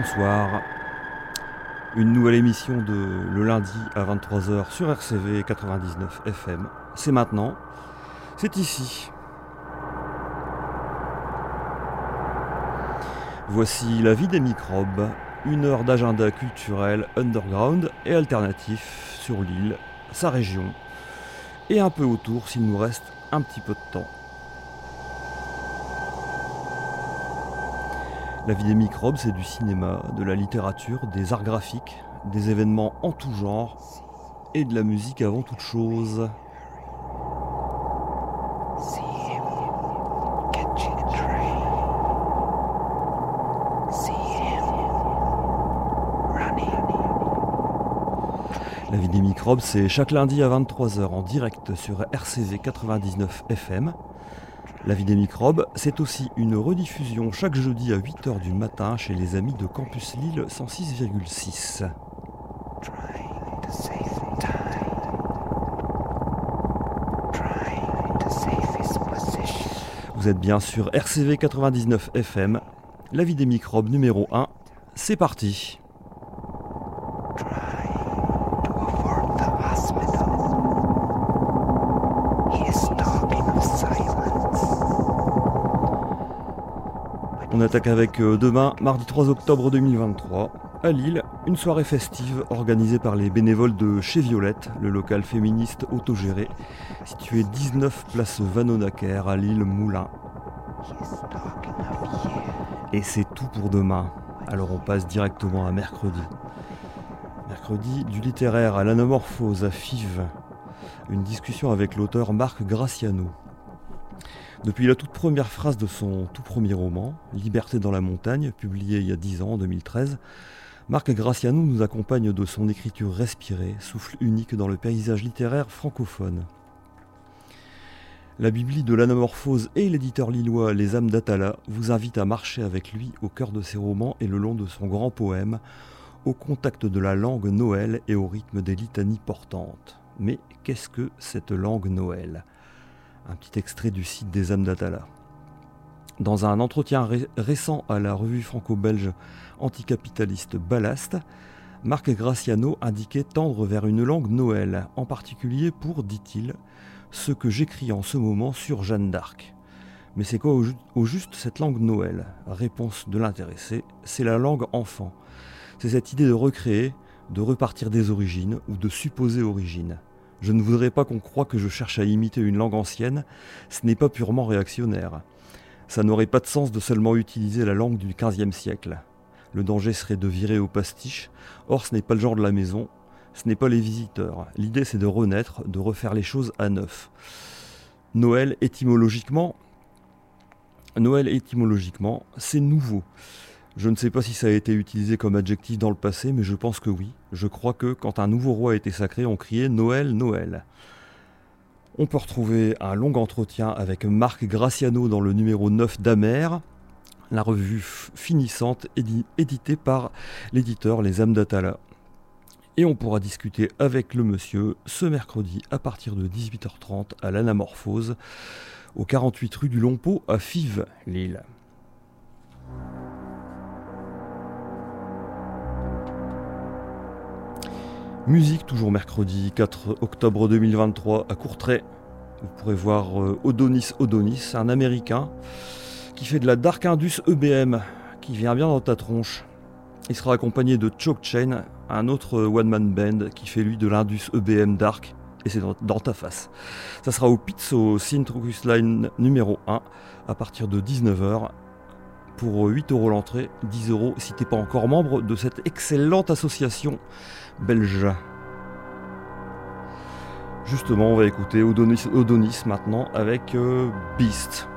bonsoir. Une nouvelle émission de le lundi à 23h sur RCV 99 FM. C'est maintenant. C'est ici. Voici la vie des microbes, une heure d'agenda culturel underground et alternatif sur l'île, sa région, et un peu autour s'il nous reste un petit peu de temps. La vie des microbes, c'est du cinéma, de la littérature, des arts graphiques, des événements en tout genre et de la musique avant toute chose. La vie des microbes, c'est chaque lundi à 23h en direct sur RCV 99 FM. La vie des microbes, c'est aussi une rediffusion chaque jeudi à 8h du matin chez les amis de Campus Lille 106,6. Vous êtes bien sur RCV 99 FM, la vie des microbes numéro 1, c'est parti. On attaque avec euh, demain, mardi 3 octobre 2023, à Lille, une soirée festive organisée par les bénévoles de Chez Violette, le local féministe autogéré, situé 19 place Vanonaker à Lille Moulin. Et c'est tout pour demain. Alors on passe directement à mercredi. Mercredi, du littéraire à l'anamorphose à Fives. Une discussion avec l'auteur Marc Graciano. Depuis la toute première phrase de son tout premier roman, Liberté dans la montagne, publié il y a 10 ans, en 2013, Marc Graciano nous accompagne de son écriture respirée, souffle unique dans le paysage littéraire francophone. La Biblie de l'anamorphose et l'éditeur lillois Les âmes d'Atala vous invitent à marcher avec lui au cœur de ses romans et le long de son grand poème, au contact de la langue Noël et au rythme des litanies portantes. Mais qu'est-ce que cette langue Noël? Un petit extrait du site des âmes d'Atala. Dans un entretien récent à la revue franco-belge anticapitaliste Ballast, Marc Graciano indiquait tendre vers une langue Noël, en particulier pour, dit-il, ce que j'écris en ce moment sur Jeanne d'Arc. Mais c'est quoi au, juste cette langue Noël? Réponse de l'intéressé, c'est la langue enfant. C'est cette idée de recréer, de repartir des origines ou de supposer origine. Je ne voudrais pas qu'on croie que je cherche à imiter une langue ancienne, ce n'est pas purement réactionnaire. Ça n'aurait pas de sens de seulement utiliser la langue du XVe siècle. Le danger serait de virer au pastiche, or ce n'est pas le genre de la maison, ce n'est pas les visiteurs. L'idée c'est de renaître, de refaire les choses à neuf. Noël étymologiquement, Noël étymologiquement, c'est nouveau. Je ne sais pas si ça a été utilisé comme adjectif dans le passé, mais je pense que oui. Je crois que quand un nouveau roi a été sacré, on criait Noël, Noël. On peut retrouver un long entretien avec Marc Graciano dans le numéro 9 d'Amer, la revue finissante éditée par l'éditeur Les âmes d'Atala. Et on pourra discuter avec le monsieur ce mercredi à partir de 18h30 à l'Anamorphose, au 48 rue du Longpot à Fives, Lille. Musique, toujours mercredi 4 octobre 2023 à Courtrai. Vous pourrez voir euh, Odonis Odonis, un américain qui fait de la Dark Indus EBM, qui vient bien dans ta tronche. Il sera accompagné de Choke Chain, un autre one-man band qui fait lui de l'Indus EBM Dark, et c'est dans, ta face. Ça sera au Pizzo Syntrocus Line numéro 1 à partir de 19h pour 8 euros l'entrée, 10 euros si t'es pas encore membre de cette excellente association belge. Justement, on va écouter Odonis, maintenant avec euh, Beast.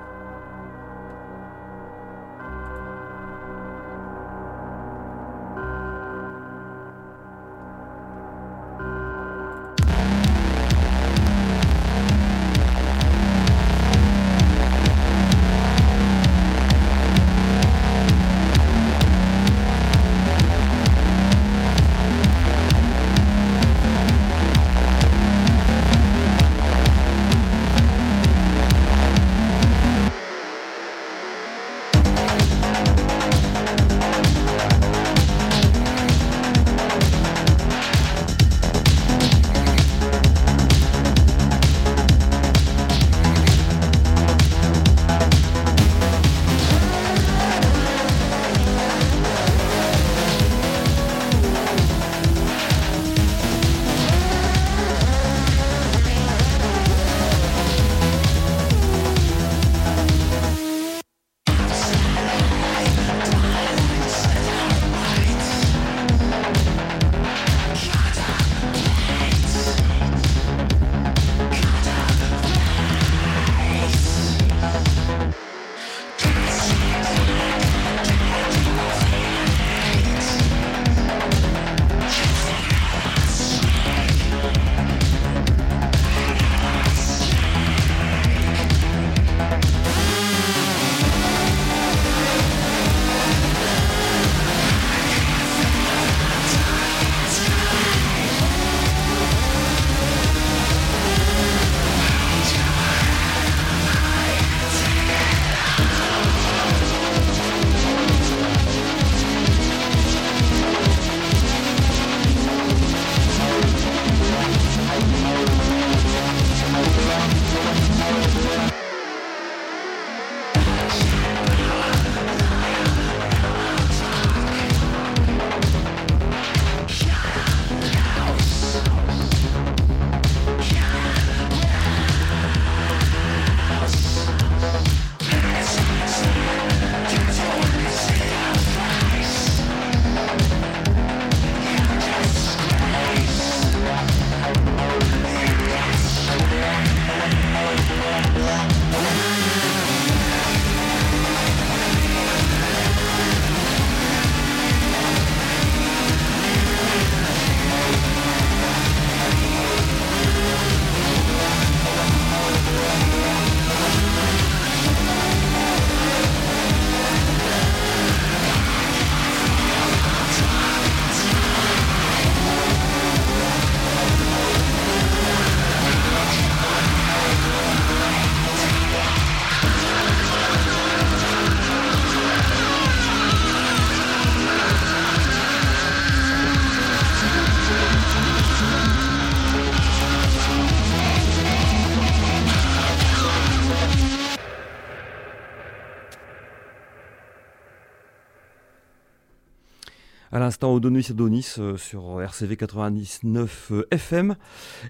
L'instant, Odonis Adonis euh, sur RCV 99 euh, FM.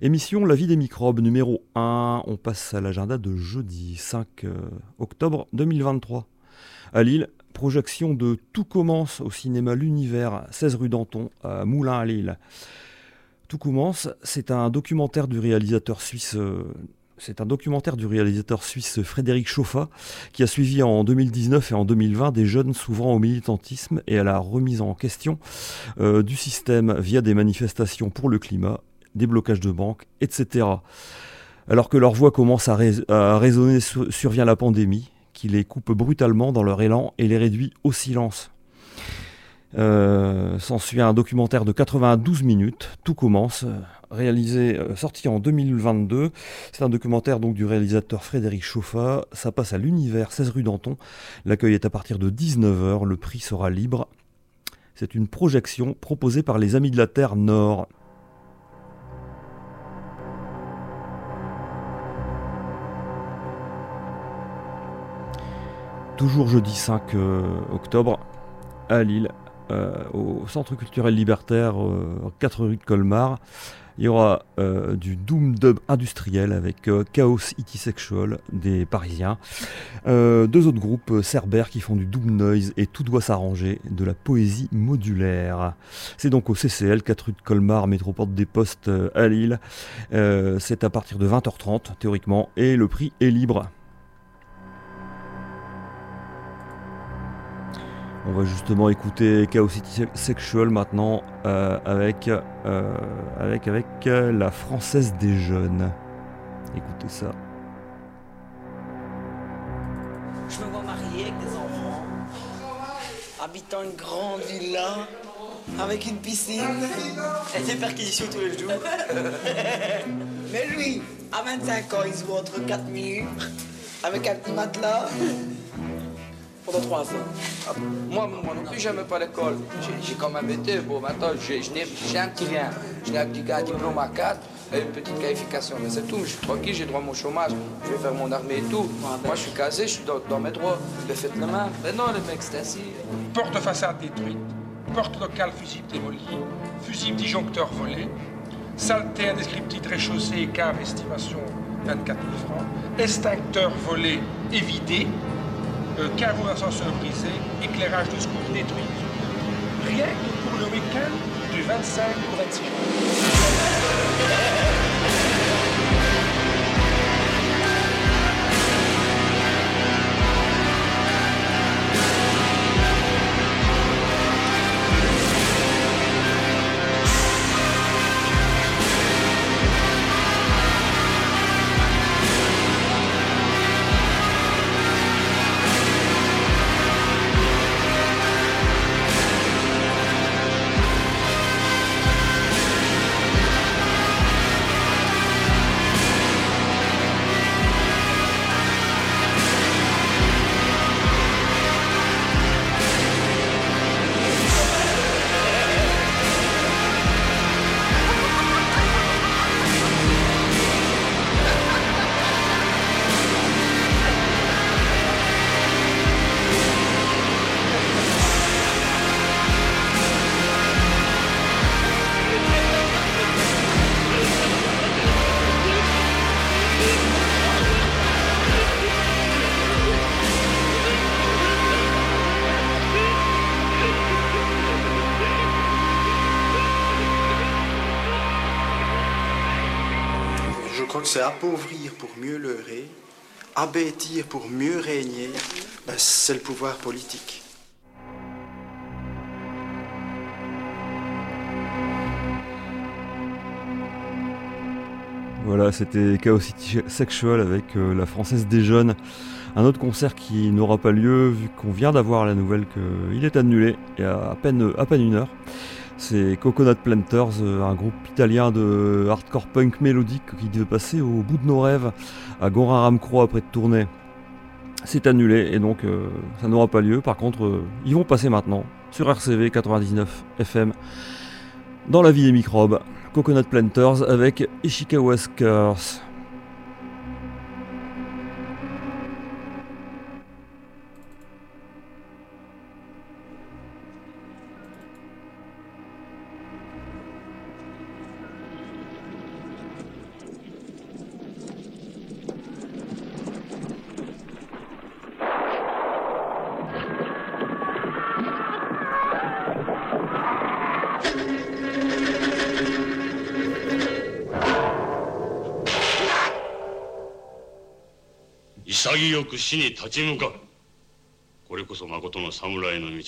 Émission La vie des microbes numéro 1. On passe à l'agenda de jeudi 5 euh, octobre 2023. À Lille, projection de Tout commence au cinéma L'Univers, 16 rue Danton, à Moulins à Lille. Tout commence, c'est un documentaire du réalisateur suisse c'est un documentaire du réalisateur suisse Frédéric Chauffat qui a suivi en 2019 et en 2020 des jeunes s'ouvrant au militantisme et à la remise en question euh, du système via des manifestations pour le climat, des blocages de banques, etc. Alors que leur voix commence à, résonner, survient la pandémie qui les coupe brutalement dans leur élan et les réduit au silence. Euh, s'ensuit un documentaire de 92 minutes, Tout commence, réalisé, euh, sorti en 2022. C'est un documentaire donc du réalisateur Frédéric Chauffat. Ça passe à l'univers 16 rue Danton. L'accueil est à partir de 19h. Le prix sera libre. C'est une projection proposée par les Amis de la Terre Nord. Toujours jeudi 5 euh, octobre à Lille, euh, au Centre culturel libertaire, 4 rue de Colmar. Il y aura euh, du Doom Dub industriel avec euh, Chaos It Sexual des Parisiens. Euh, deux autres groupes, Cerber, qui font du Doom Noise et Tout doit s'arranger, de la poésie modulaire. C'est donc au CCL, 4 rue de Colmar, métroporte des Postes à Lille. C'est à partir de 20h30 théoriquement et le prix est libre. On va justement écouter Chaos City Sexual maintenant euh, avec, euh, euh, la française des jeunes. Écoutez ça. Je me vois marié avec des enfants, habitant une grande villa, avec une piscine et des perquisitions tous les jours. Mais lui, à 25 ans, il se voit entre 4 minutes, avec un petit matelas pendant trois ans. Moi, moi non plus, j'aime pas l'école. J'ai quand même été, bon, maintenant, j'ai un petit rien. J'ai un petit gars, un diplôme à 4 et une petite qualification. Mais c'est tout, je suis tranquille, j'ai droit à mon chômage, je vais faire mon armée et tout. Moi, je suis casé, je suis dans, mes droits. Mais faites le main. Mais non, le mec, c'est assis. Porte façade détruite, porte locale fusible démolie, fusible disjoncteur volé, saleté indescriptible réchaussée, cave estimation 24 000 francs, extincteur volé et vidé, euh, caveau ascenseur brisé, éclairage de secours détruit. Rien que pour le week-end du 25 au 26 c'est appauvrir pour mieux leurrer, abêtir pour mieux régner, ben, c'est le pouvoir politique. Voilà, c'était Chaos City Sexual avec euh, la Française des Jeunes. Un autre concert qui n'aura pas lieu vu qu'on vient d'avoir la nouvelle qu'il est annulé il y a à peine, à peine une heure. C'est Coconut Planters, euh, un groupe italien de hardcore punk mélodique qui devait passer au bout de nos rêves à Gorin Ramcroix après de tournée. C'est annulé et donc euh, ça n'aura pas lieu. Par contre, euh, ils vont passer maintenant sur RCV 99 FM dans la vie des microbes. Coconut Planters avec Ishikawa Curse. 立ち向かう。これこそまことの侍の道。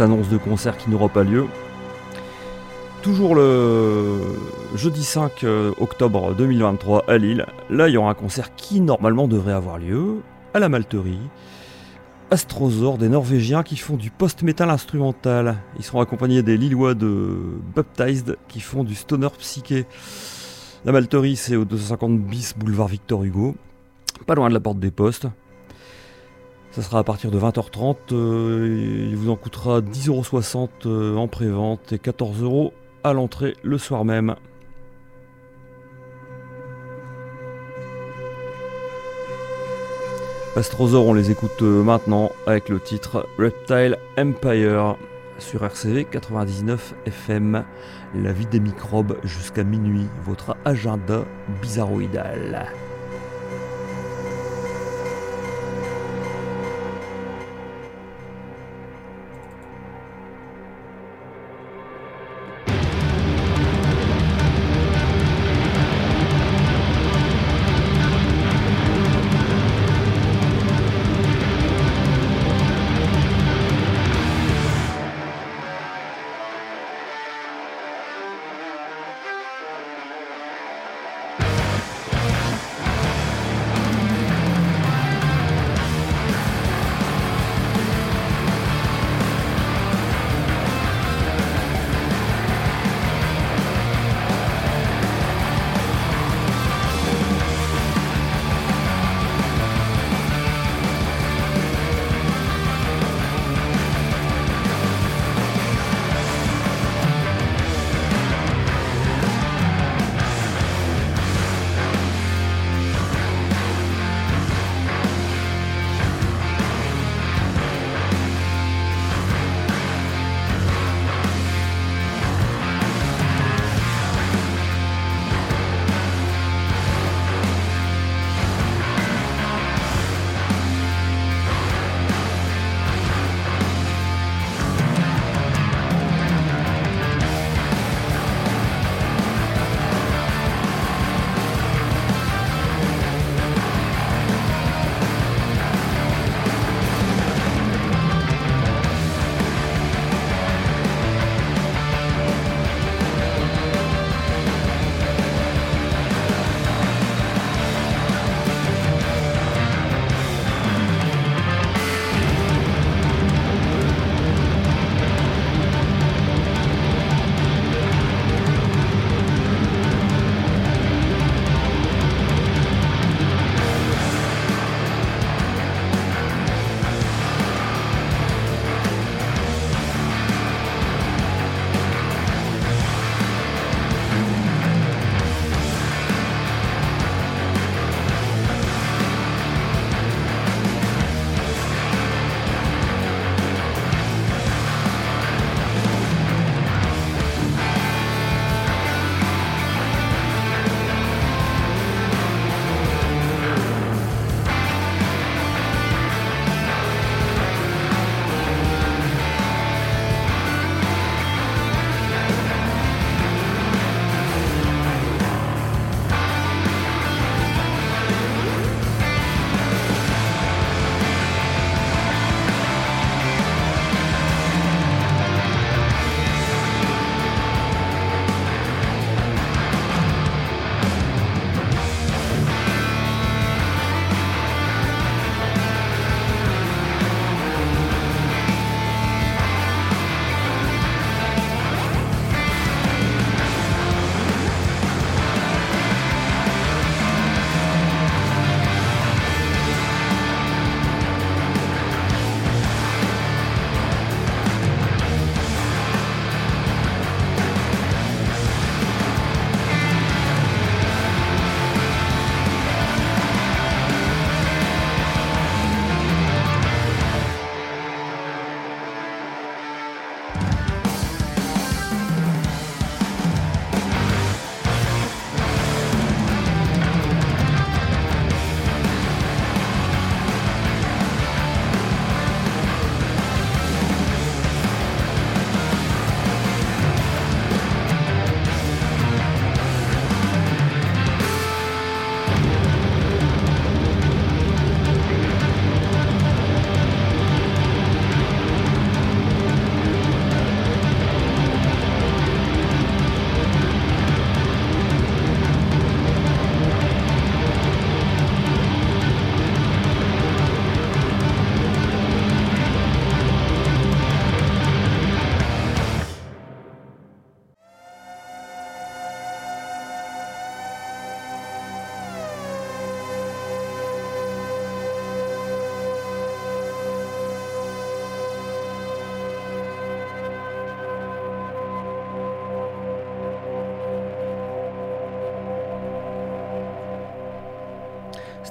Annonce de concert qui n'aura pas lieu. Toujours le jeudi 5 euh, octobre 2023 à Lille, là il y aura un concert qui normalement devrait avoir lieu à la Malterie. Astrosaur, des Norvégiens qui font du post-metal instrumental. Ils seront accompagnés des Lillois de Baptized qui font du stoner psyché. La Malterie, c'est au 250 bis boulevard Victor Hugo, pas loin de la porte des postes. Ça sera à partir de 20h30. Euh, il vous en coûtera 10,60€ euh, en pré-vente et 14€ à l'entrée le soir même. Astrosaur, on les écoute euh, maintenant avec le titre Reptile Empire sur RCV 99 FM. La vie des microbes jusqu'à minuit, votre agenda bizarroïdal.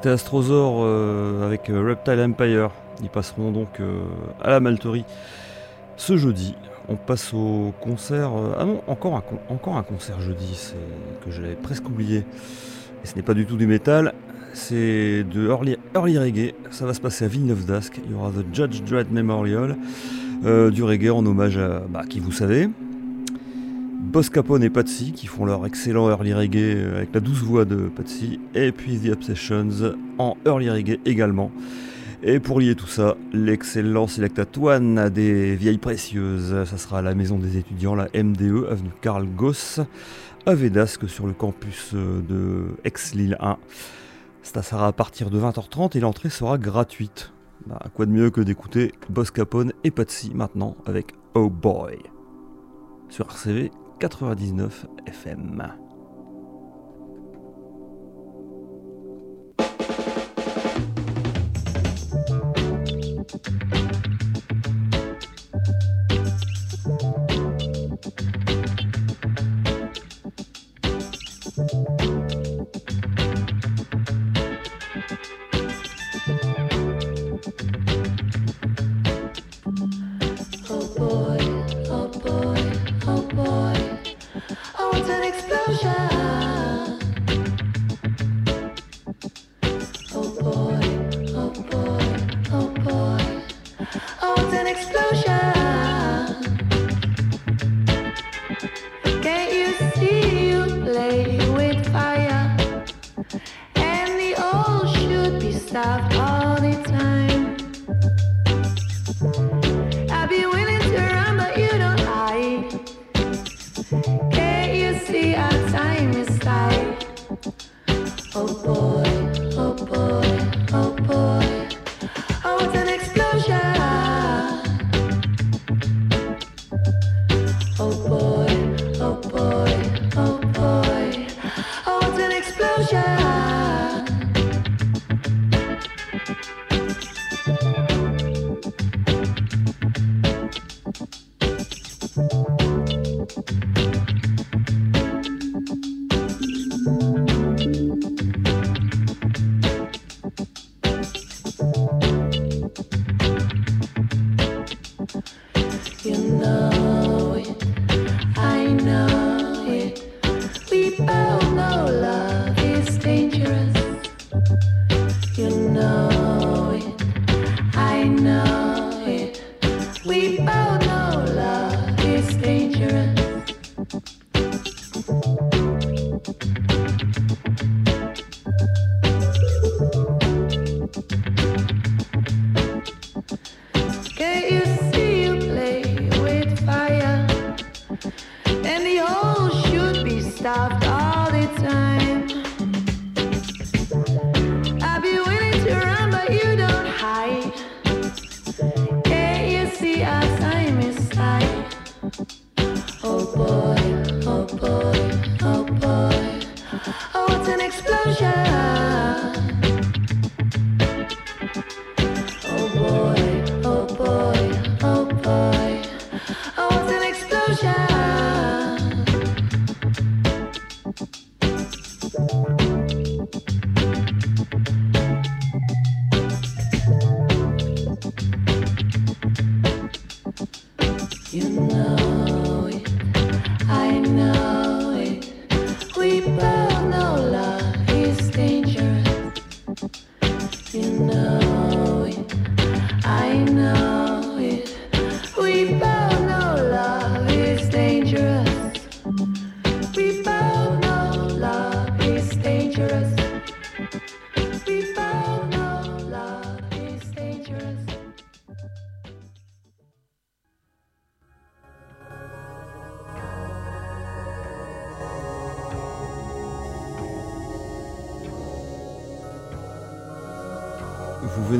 C'était Astrosaur euh, avec euh, Reptile Empire. Ils passeront donc euh, à la Malterie ce jeudi. On passe au concert. ah non, encore un, concert jeudi, que j'avais presque oublié. Et ce n'est pas du tout du métal, c'est de early, early, Reggae. Ça va se passer à Villeneuve d'Ascq. Il y aura The Judge Dredd Memorial, du reggae en hommage à bah, qui vous savez, Boss Capone et Patsy qui font leur excellent early reggae euh, avec la douce voix de Patsy, et puis The Obsessions en early reggae également. Et pour lier tout ça, l'excellent Selecta One des vieilles précieuses, ça sera à la maison des étudiants, la MDE, avenue Karl Goss, à Védasque sur le campus euh, de Aix-Lille 1. Ça sera à partir de 20h30 et l'entrée sera gratuite. Bah, quoi de mieux que d'écouter Boss Capone et Patsy maintenant avec Oh Boy sur RCV 99 FM.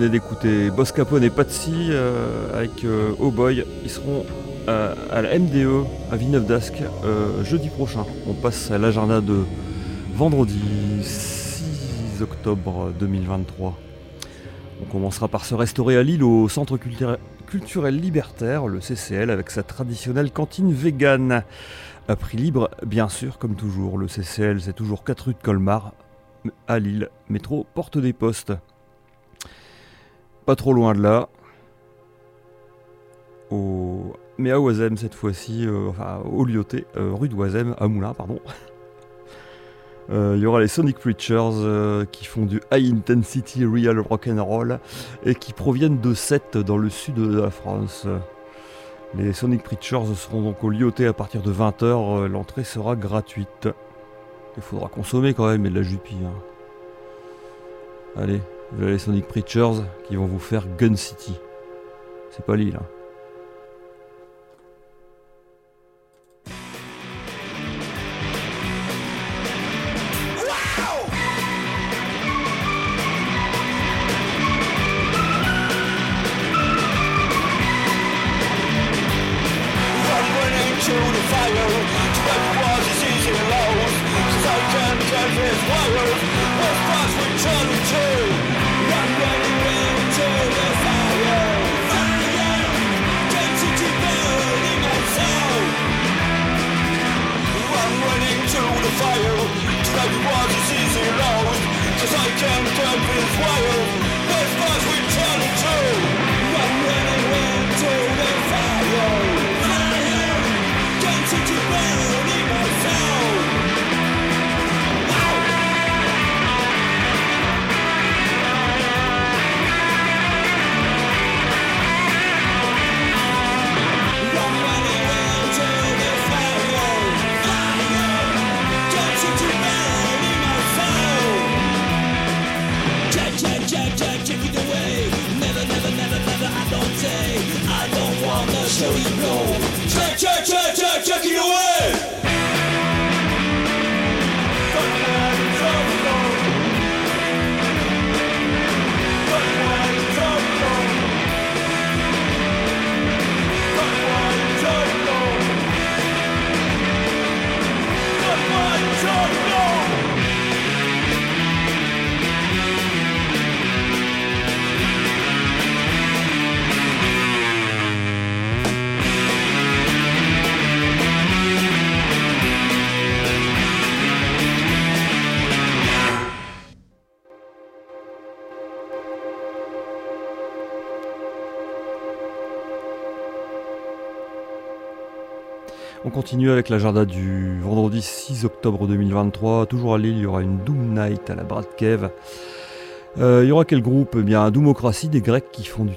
D'écouter Boss Capone et Patsy euh, avec euh, Oh Boy. Ils seront à la MDE à Villeneuve d'Ascq euh, jeudi prochain. On passe à l'agenda de vendredi 6 octobre 2023. On commencera par se restaurer à Lille au centre culturel libertaire, le CCL, avec sa traditionnelle cantine vegan. À prix libre, bien sûr, comme toujours. Le CCL, c'est toujours 4 rue de Colmar, à Lille, métro Porte des Postes. Pas trop loin de là. Au... Mais à Oisem cette fois-ci, euh, enfin au Lyoté, euh, rue de Oisem, à Moulin, pardon. Euh, Il y aura les Sonic Preachers qui font du high intensity real rock and roll et qui proviennent de Sète dans le sud de la France. Les Sonic Preachers seront donc au Lyoté à partir de 20h. L'entrée sera gratuite. Il faudra consommer quand même et de la jupille. hein. Allez, voilà les Sonic Preachers qui vont vous faire Gun City. C'est pas l'île. hein. Continue avec l'agenda du vendredi 6 octobre 2023. Toujours à Lille, il y aura une Doom Night à la Brad. Euh, il y aura quel groupe? Eh bien, Doomocratie, des Grecs qui font du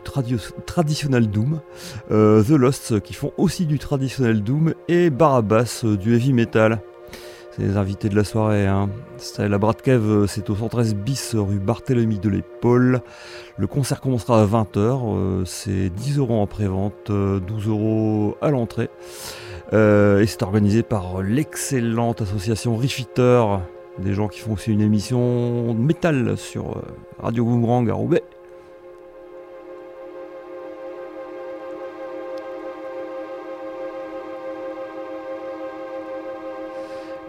traditionnel Doom, euh, The Lost qui font aussi du traditionnel Doom, et Barabbas euh, du heavy metal. C'est les invités de la soirée. Hein. La Brad c'est au 113 bis rue Barthélemy de l'Épaule. Le concert commencera à 20h. c'est 10 euros en pré-vente, euh, 12 euros à l'entrée. Euh, et c'est organisé par l'excellente association Rifitter, des gens qui font aussi une émission de métal sur euh, Radio Boomerang à Roubaix.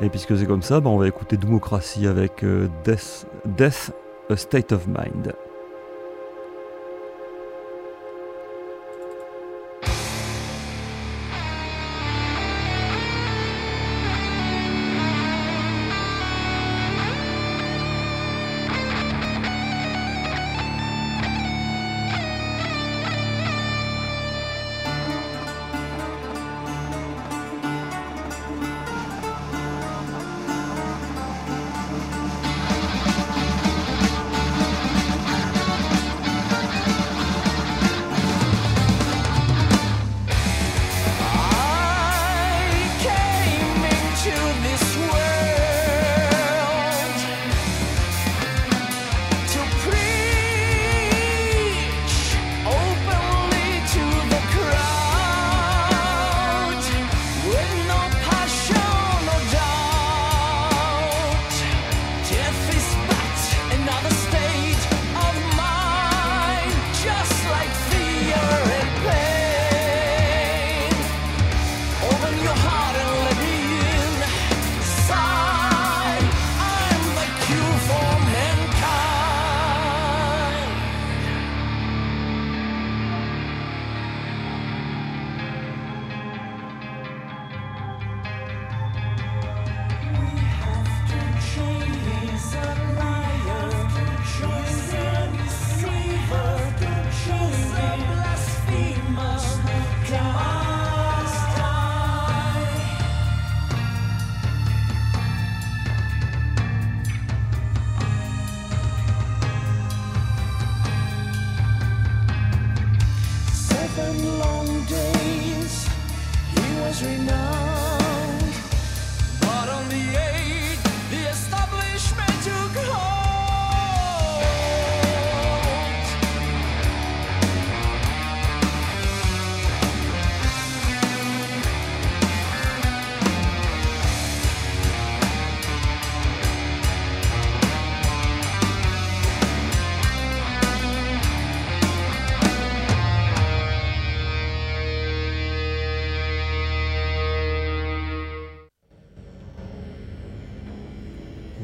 Et puisque c'est comme ça, bah, on va écouter Démocratie avec euh, Death, A State of Mind.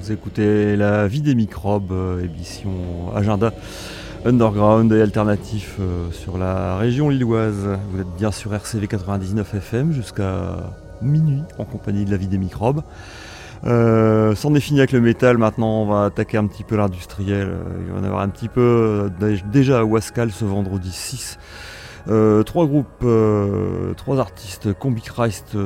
Vous écoutez La vie des microbes, euh, émission agenda underground et alternatif euh, sur la région lilloise. Vous êtes bien sur RCV 99 FM jusqu'à minuit en compagnie de La vie des microbes. Euh, C'en est fini avec le métal, maintenant on va attaquer un petit peu l'industriel. Il va y en avoir un petit peu déjà à Wascal ce vendredi 6. Euh, trois groupes, trois artistes, Combi Christ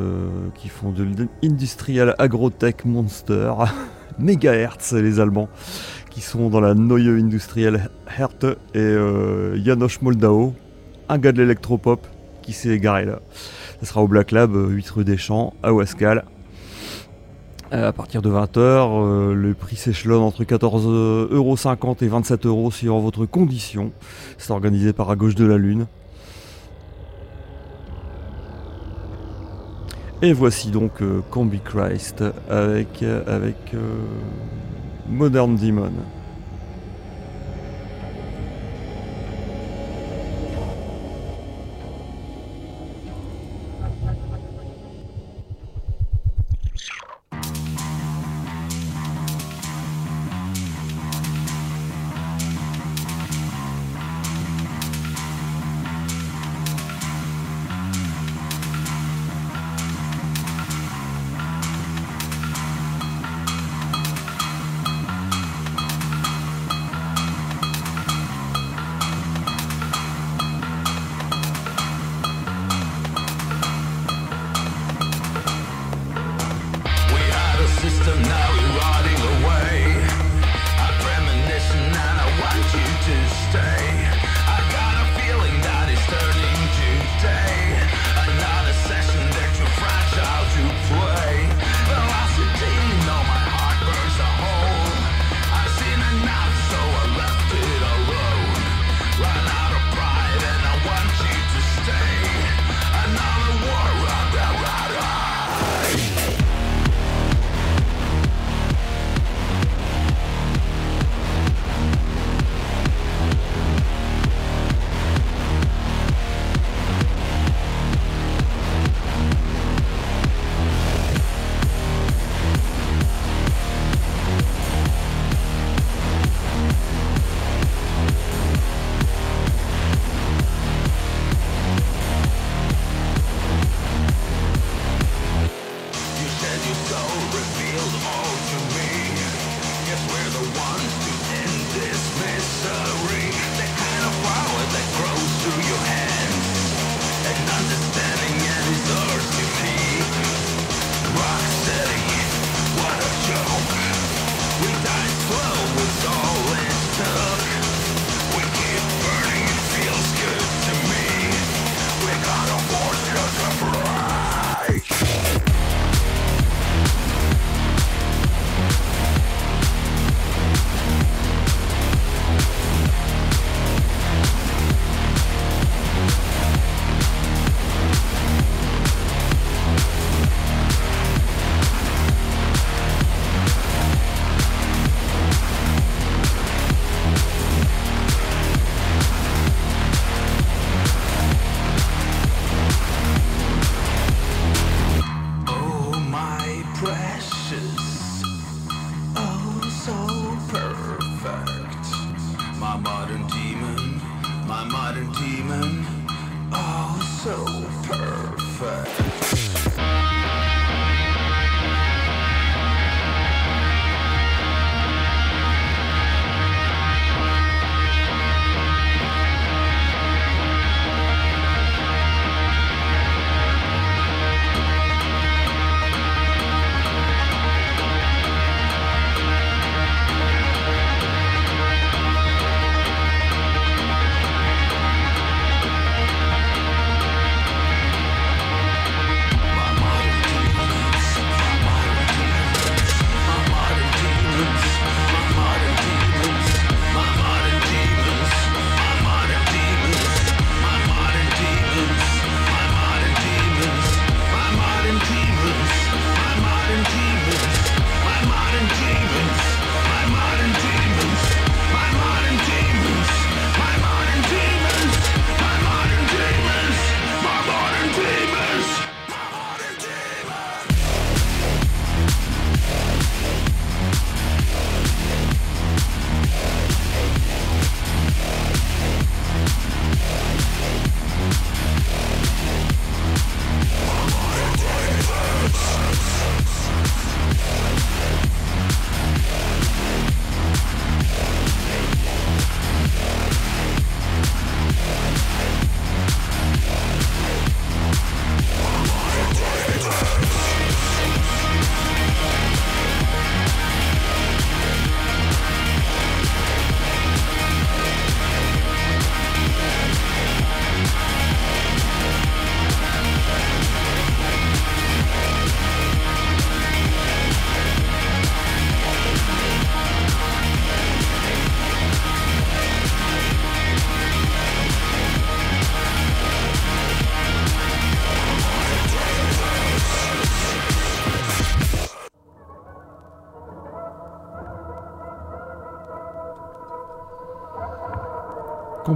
qui font de l'industrial agrotech monster, Megahertz les Allemands qui sont dans la Neue Industrielle Herte et euh, Janosch Moldau, un gars de l'électropop qui s'est égaré là. Ça sera au Black Lab, 8 rue des Champs, à Wascal. Euh, à partir de 20h, euh, le prix s'échelonne entre 14,50€ et 27€ euros suivant votre condition. C'est organisé par À Gauche de la Lune. Et voici donc euh, Combi Christ avec, euh, avec euh, Modern Demon.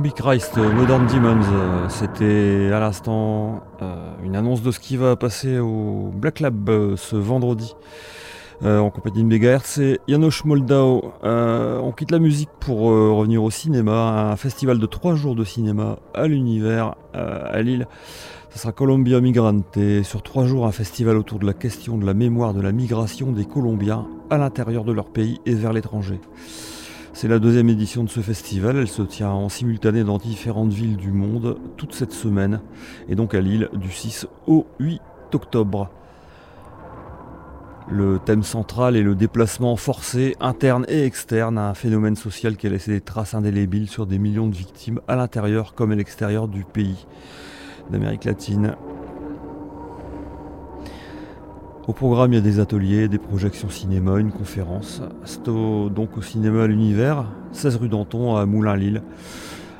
Combi Christ, Modern Demons, c'était à l'instant une annonce de ce qui va passer au Black Lab ce vendredi. en compagnie de Megahertz et Janos Moldau. on quitte la musique pour revenir au cinéma, un festival de trois jours de cinéma à l'univers à Lille. Ce sera Colombia Migrante, sur trois jours un festival autour de la question de la mémoire de la migration des Colombiens à l'intérieur de leur pays et vers l'étranger. C'est la deuxième édition de ce festival, elle se tient en simultané dans différentes villes du monde toute cette semaine, et donc à Lille du 6 au 8 octobre. Le thème central est le déplacement forcé, interne et externe, à un phénomène social qui a laissé des traces indélébiles sur des millions de victimes à l'intérieur comme à l'extérieur du pays d'Amérique latine. Au programme, il y a des ateliers, des projections cinéma, une conférence. C'est donc au cinéma l'univers, 16 rue Danton à Moulin-Lille.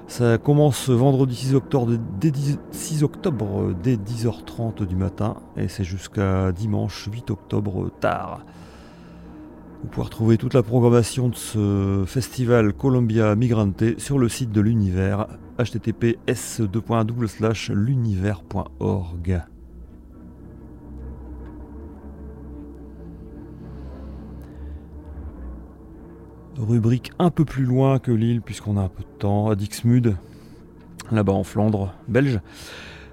Ça commence vendredi 6 octobre, dès 6 octobre dès 10h30 du matin et c'est jusqu'à dimanche 8 octobre tard. Vous pouvez retrouver toute la programmation de ce festival Columbia Migrante sur le site de l'univers https Rubrique un peu plus loin que Lille, puisqu'on a un peu de temps, à Dixmude, là-bas en Flandre, belge.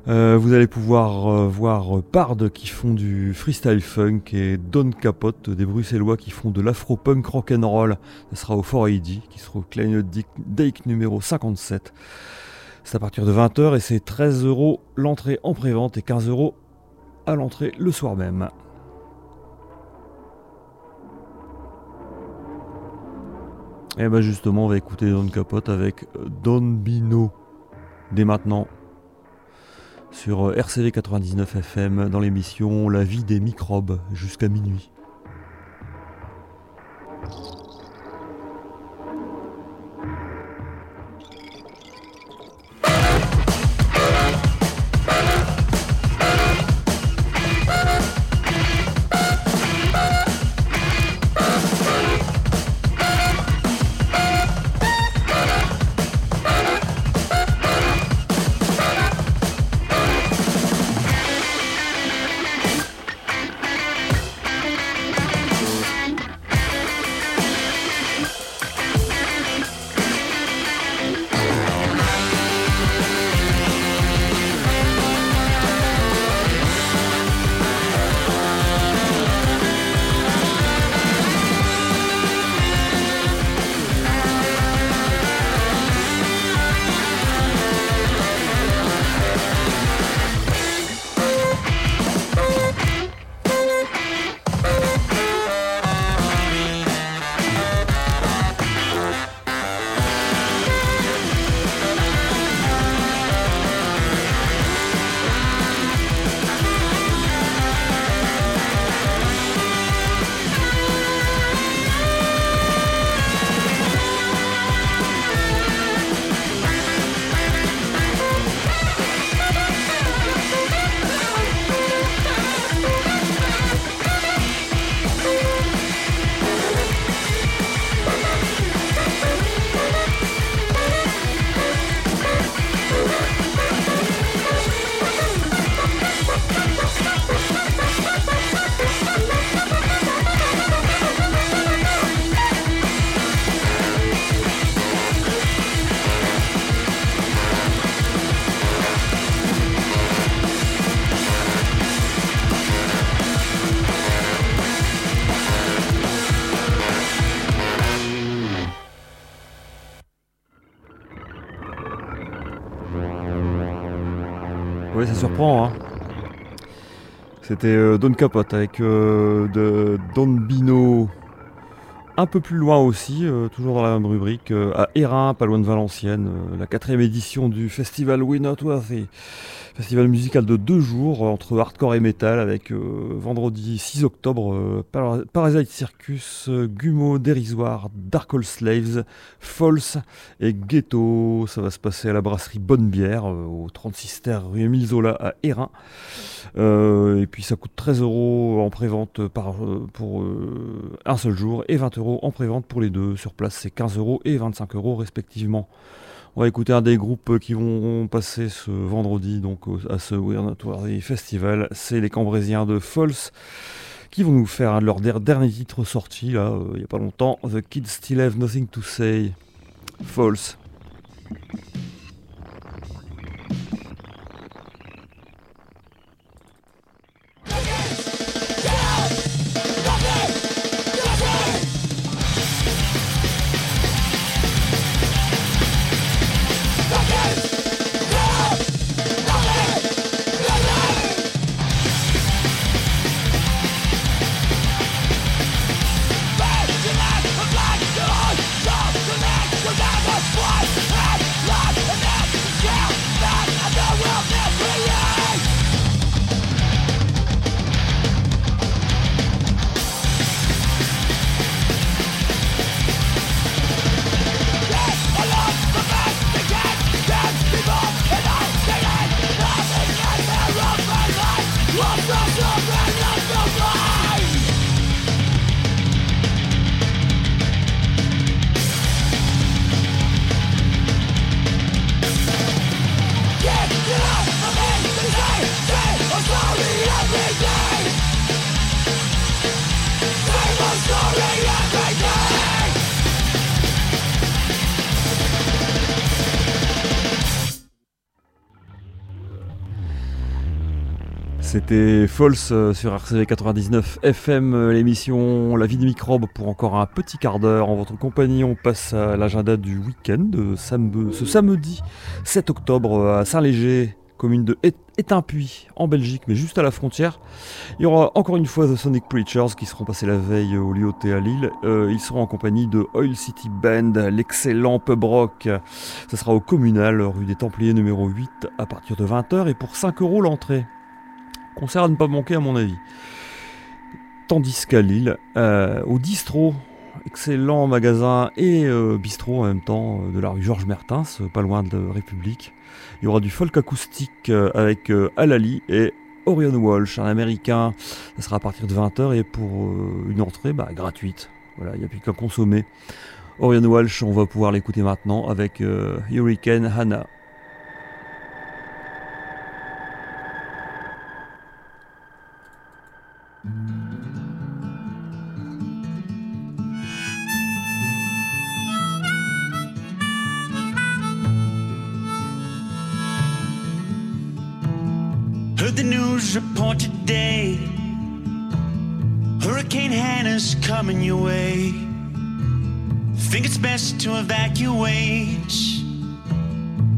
Euh, vous allez pouvoir euh, voir Pard qui font du freestyle funk et Don Capote des Bruxellois qui font de l'afro-punk rock'n'roll. Ce sera au Fort Heidi, qui sera au Klein Dake numéro 57. C'est à partir de 20h et c'est 13 euros l'entrée en pré-vente et 15 euros à l'entrée le soir même. Et bah justement, on va écouter Don Capote avec Don Bino dès maintenant sur RCV 99 FM dans l'émission La vie des microbes jusqu'à minuit. Hein. C'était euh, Don Capote avec euh, de Don Bino un peu plus loin aussi, euh, toujours dans la même rubrique, à Hérin, pas loin de Valenciennes, la quatrième édition du festival We Not Worthy. Festival musical de deux jours entre hardcore et metal avec vendredi 6 octobre Parasite Circus, Gumo Dérisoire, Dark Old Slaves, False et Ghetto. Ça va se passer à la brasserie Bonne Bière au 36 terre rue Emile Zola à Hérin. et puis ça coûte 13 euros en prévente par, pour un seul jour et 20 euros en prévente pour les deux. Sur place c'est 15 euros et 25 euros respectivement. On va écouter un des groupes qui vont passer ce vendredi donc à ce Weird Festival. C'est les Cambrésiens de False qui vont nous faire leur dernier titre sorti là, euh, il n'y a pas longtemps. The Kids Still Have Nothing to Say. False. C'était False euh, sur RCV 99 FM, euh, l'émission La vie des microbes pour encore un petit quart d'heure. En votre compagnie, on passe à l'agenda du week-end, ce samedi 7 octobre à Saint-Léger, commune de Étainpuis en Belgique, mais juste à la frontière. Il y aura encore une fois The Sonic Preachers qui seront passés la veille au Lyoté à Lille. Euh, ils seront en compagnie de Oil City Band, l'excellent pub rock. Ça sera au communal, rue des Templiers numéro 8 à partir de 20h et pour 5 euros l'entrée. Concert à ne pas manquer à mon avis. Tandis qu'à Lille, euh, au Distro, excellent magasin et euh, bistrot en même temps euh, de la rue Georges Mertins, pas loin de République. Il y aura du folk acoustique avec Alali et Orion Walsh, un américain. Ça sera à partir de 20h et pour une entrée bah, gratuite. Voilà, il n'y a plus qu'à consommer. Orion Walsh, on va pouvoir l'écouter maintenant avec Hurricane Hannah. Heard the news report today. Hurricane Hannah's coming your way. Think it's best to evacuate.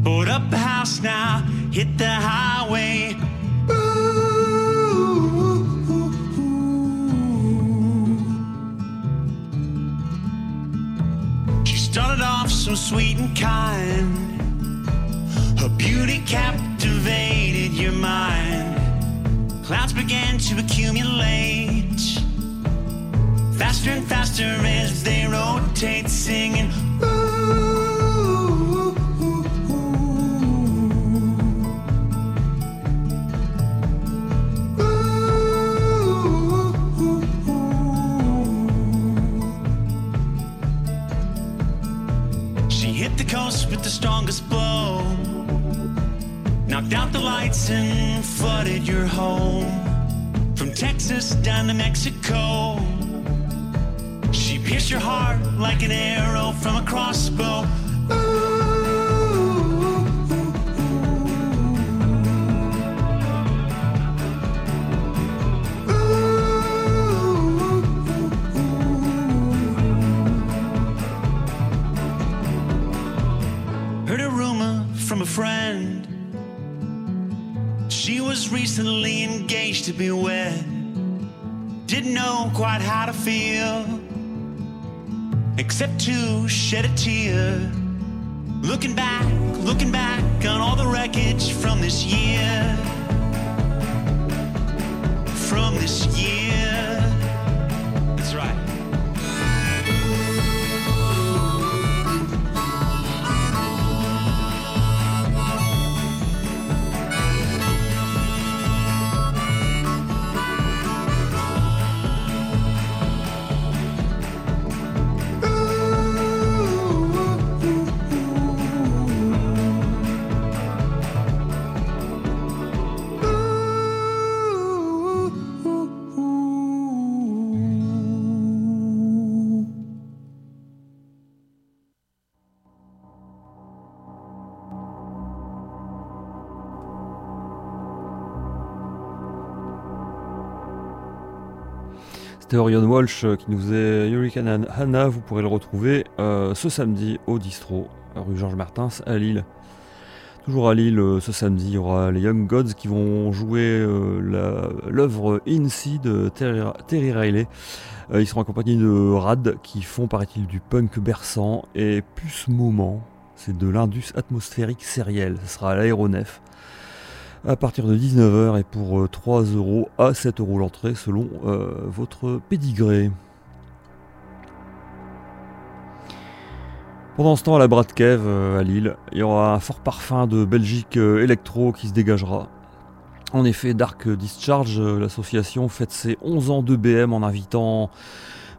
Board up a house now, hit the highway. So sweet and kind. Her beauty captivated your mind. Clouds began to accumulate. Faster and faster as they rotate, singing. And flooded your home. From Texas down to Mexico. She pierced your heart like an arrow from a crossbow. Heard a rumor from a friend. Recently engaged to be wed. Didn't know quite how to feel, except to shed a tear. Looking back, looking back on all the wreckage from this year. From this year. Et Orion Walsh qui nous faisait Hurricane Hannah, vous pourrez le retrouver ce samedi au Distro, rue Georges Martins à Lille. Toujours à Lille, ce samedi, il y aura les Young Gods qui vont jouer l'œuvre In Sea de Terry, Riley. ils seront accompagnés de Rad qui font, paraît-il, du punk berçant et plus moment. C'est de l'indus atmosphérique sériel. Ce sera à l'aéronef à partir de 19h et pour 3 euh, euros à 7 euros l'entrée selon euh, votre pédigré. Pendant ce temps, à la Bratkev euh, à Lille, il y aura un fort parfum de Belgique électro qui se dégagera. En effet, Dark Discharge, l'association, fête ses 11 ans de BM en invitant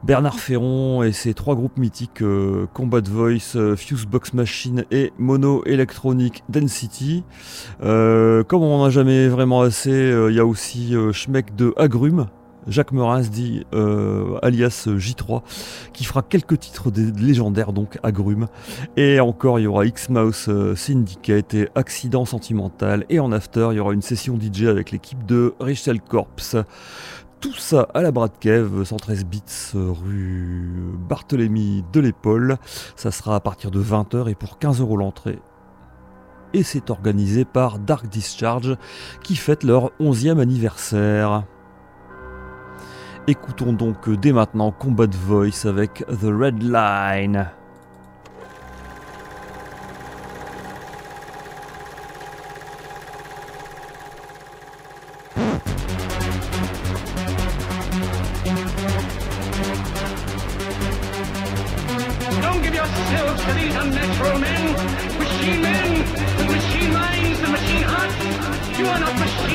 Bernard Ferron et ses trois groupes mythiques euh, Combat Voice, euh, Fusebox Machine et Mono Electronic Density. Euh, comme on n'en a jamais vraiment assez, il y a aussi Schmeck de Agrume. Jacques Meurins dit alias J3 qui fera quelques titres légendaires donc Agrume et encore il y aura X-Mouse Syndicate et Accident Sentimental et en after il y aura une session DJ avec l'équipe de Richel Corps tout ça à la Bratkev, 113 bits rue Barthélemy de l'Épaule. Ça sera à partir de 20h et pour 15 euros l'entrée. Et c'est organisé par Dark Discharge qui fête leur 11e anniversaire. Écoutons donc dès maintenant Combat Voice avec The Red Line. Les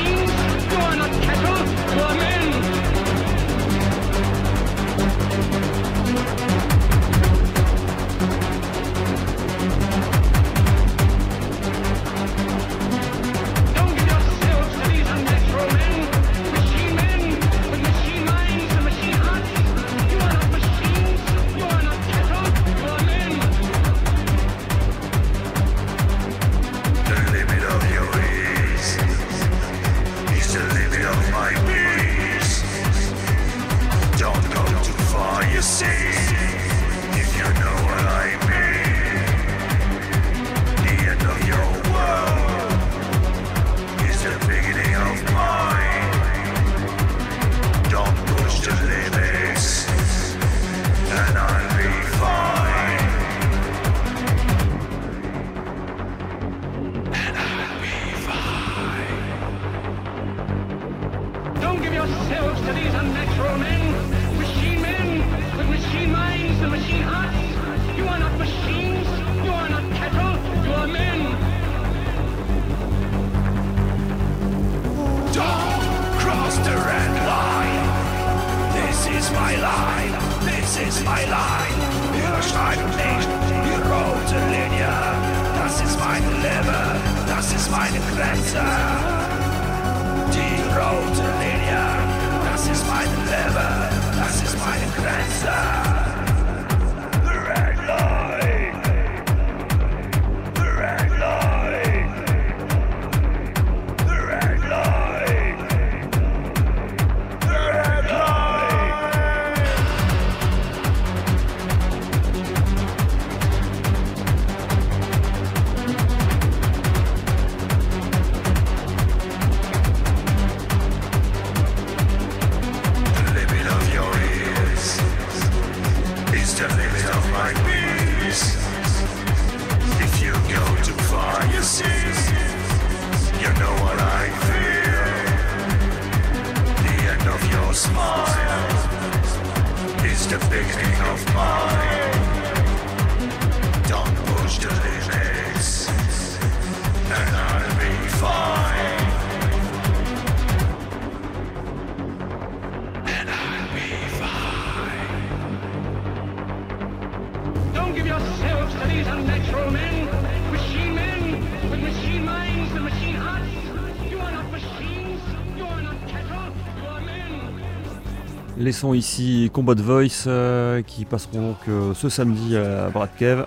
sons ici Combat Voice euh, qui passeront donc euh, ce samedi à Bradkev.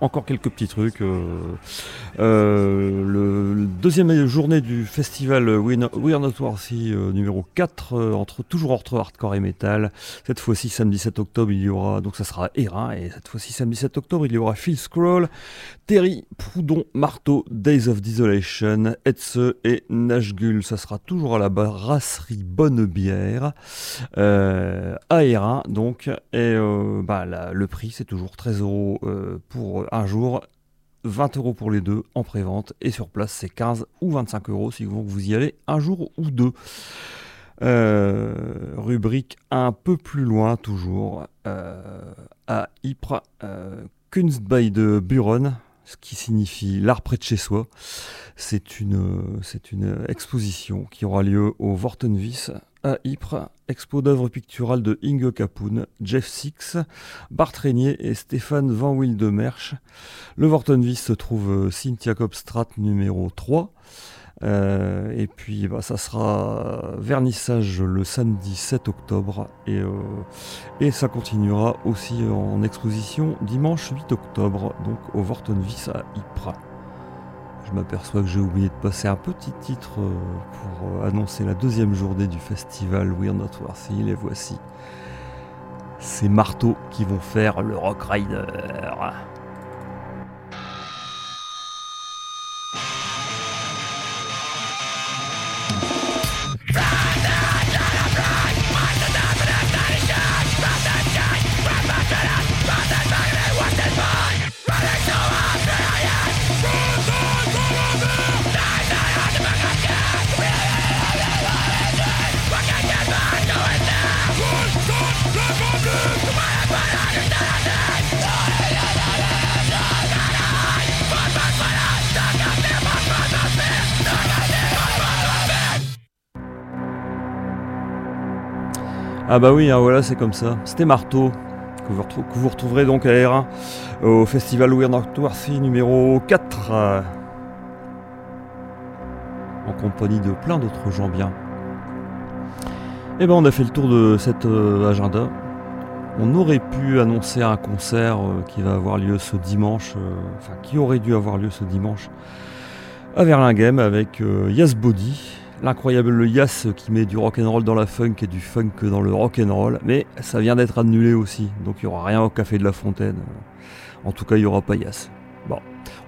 encore quelques petits trucs. Euh, euh, le, deuxième journée du festival We, Are Not Worthy euh, numéro 4, entre, toujours entre hardcore et metal. Cette fois-ci, samedi 7 octobre, il y aura, donc ça sera Erin, et cette fois-ci, samedi 7 octobre, il y aura Phil Scroll, Terry, Proudhon, Marteau, Days of Desolation, Etze et Nashgull. Ça sera toujours à la brasserie Bonne Bière, à donc, et bah, le prix, c'est toujours 13 euros pour un jour, 20 euros pour les deux en pré-vente et sur place c'est 15 ou 25 euros si vous, y allez un jour ou deux. Euh, rubrique un peu plus loin toujours euh, à Ypres, euh, Kunstbay de Buron, ce qui signifie l'art près de chez soi. C'est une, c'est une exposition qui aura lieu au Vortenvis à Ypres, expo d'œuvres picturales de Inge Capoun, Jeff Six, Bart Régnier et Stéphane Van Wildemersch. Le Vortenvis se trouve euh, Cynthia Copstrat numéro 3. Euh, et puis bah, ça sera vernissage le samedi 7 octobre et, euh, et ça continuera aussi en exposition dimanche 8 octobre, donc au Vortenvis à Ypres. Je m'aperçois que j'ai oublié de passer un petit titre euh, pour euh, annoncer la deuxième journée du festival We're Not Worthy. Les voici. Ces marteaux qui vont faire le Rock Rider. Ah bah oui, hein, voilà, c'est comme ça. C'était Marteau, que vous, retrouverez donc à R1 au festival Weird Worthy numéro 4. en compagnie de plein d'autres gens bien. Et eh ben on a fait le tour de cet euh, agenda. On aurait pu annoncer un concert euh, qui va avoir lieu ce dimanche, euh, enfin qui aurait dû avoir lieu ce dimanche à Verlinghem avec Body l'incroyable Yas qui met du rock'n'roll dans la funk et du funk dans le rock'n'roll, mais ça vient d'être annulé aussi, donc il n'y aura rien au Café de la Fontaine. En tout cas, il n'y aura pas Yas. Bon,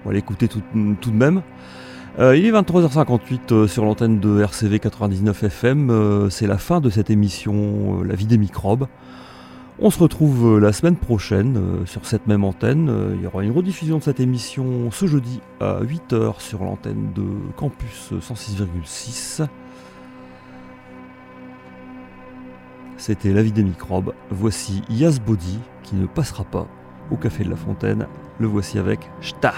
on va l'écouter tout, de même. Euh, il est 23h58 euh, sur l'antenne de RCV 99 FM. c'est la fin de cette émission euh, La vie des microbes. On se retrouve euh, la semaine prochaine euh, sur cette même antenne. Euh, il y aura une rediffusion de cette émission ce jeudi à 8h sur l'antenne de Campus 106,6. C'était La vie des microbes. Voici Yas Body qui ne passera pas au Café de la Fontaine. Le voici avec Shta.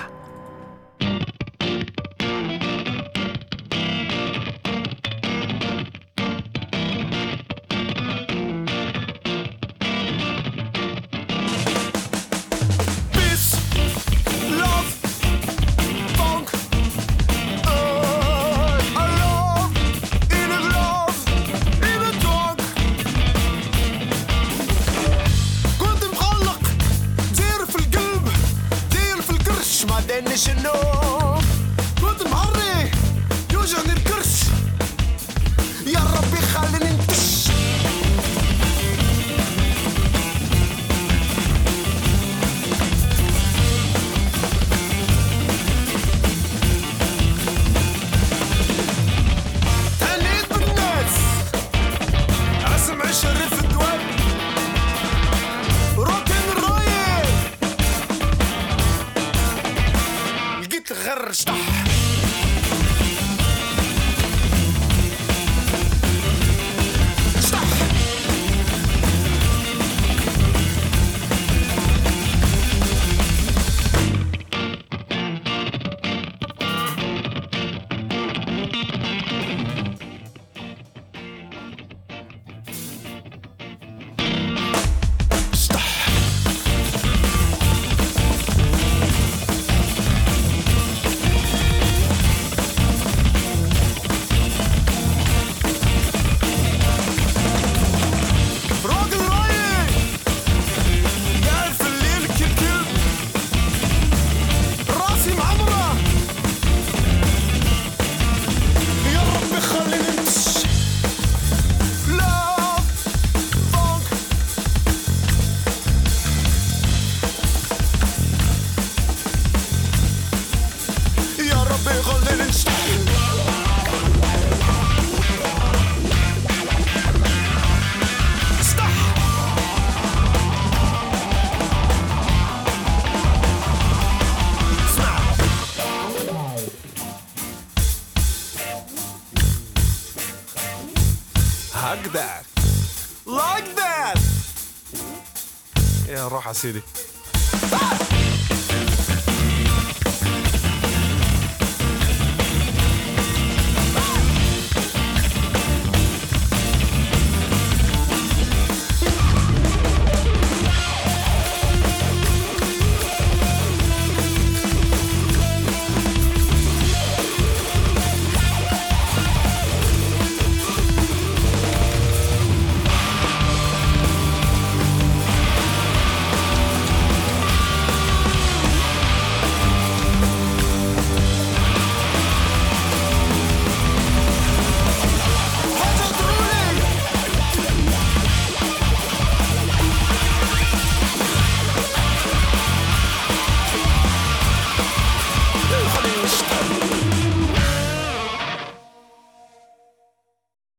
الراحة سيدي.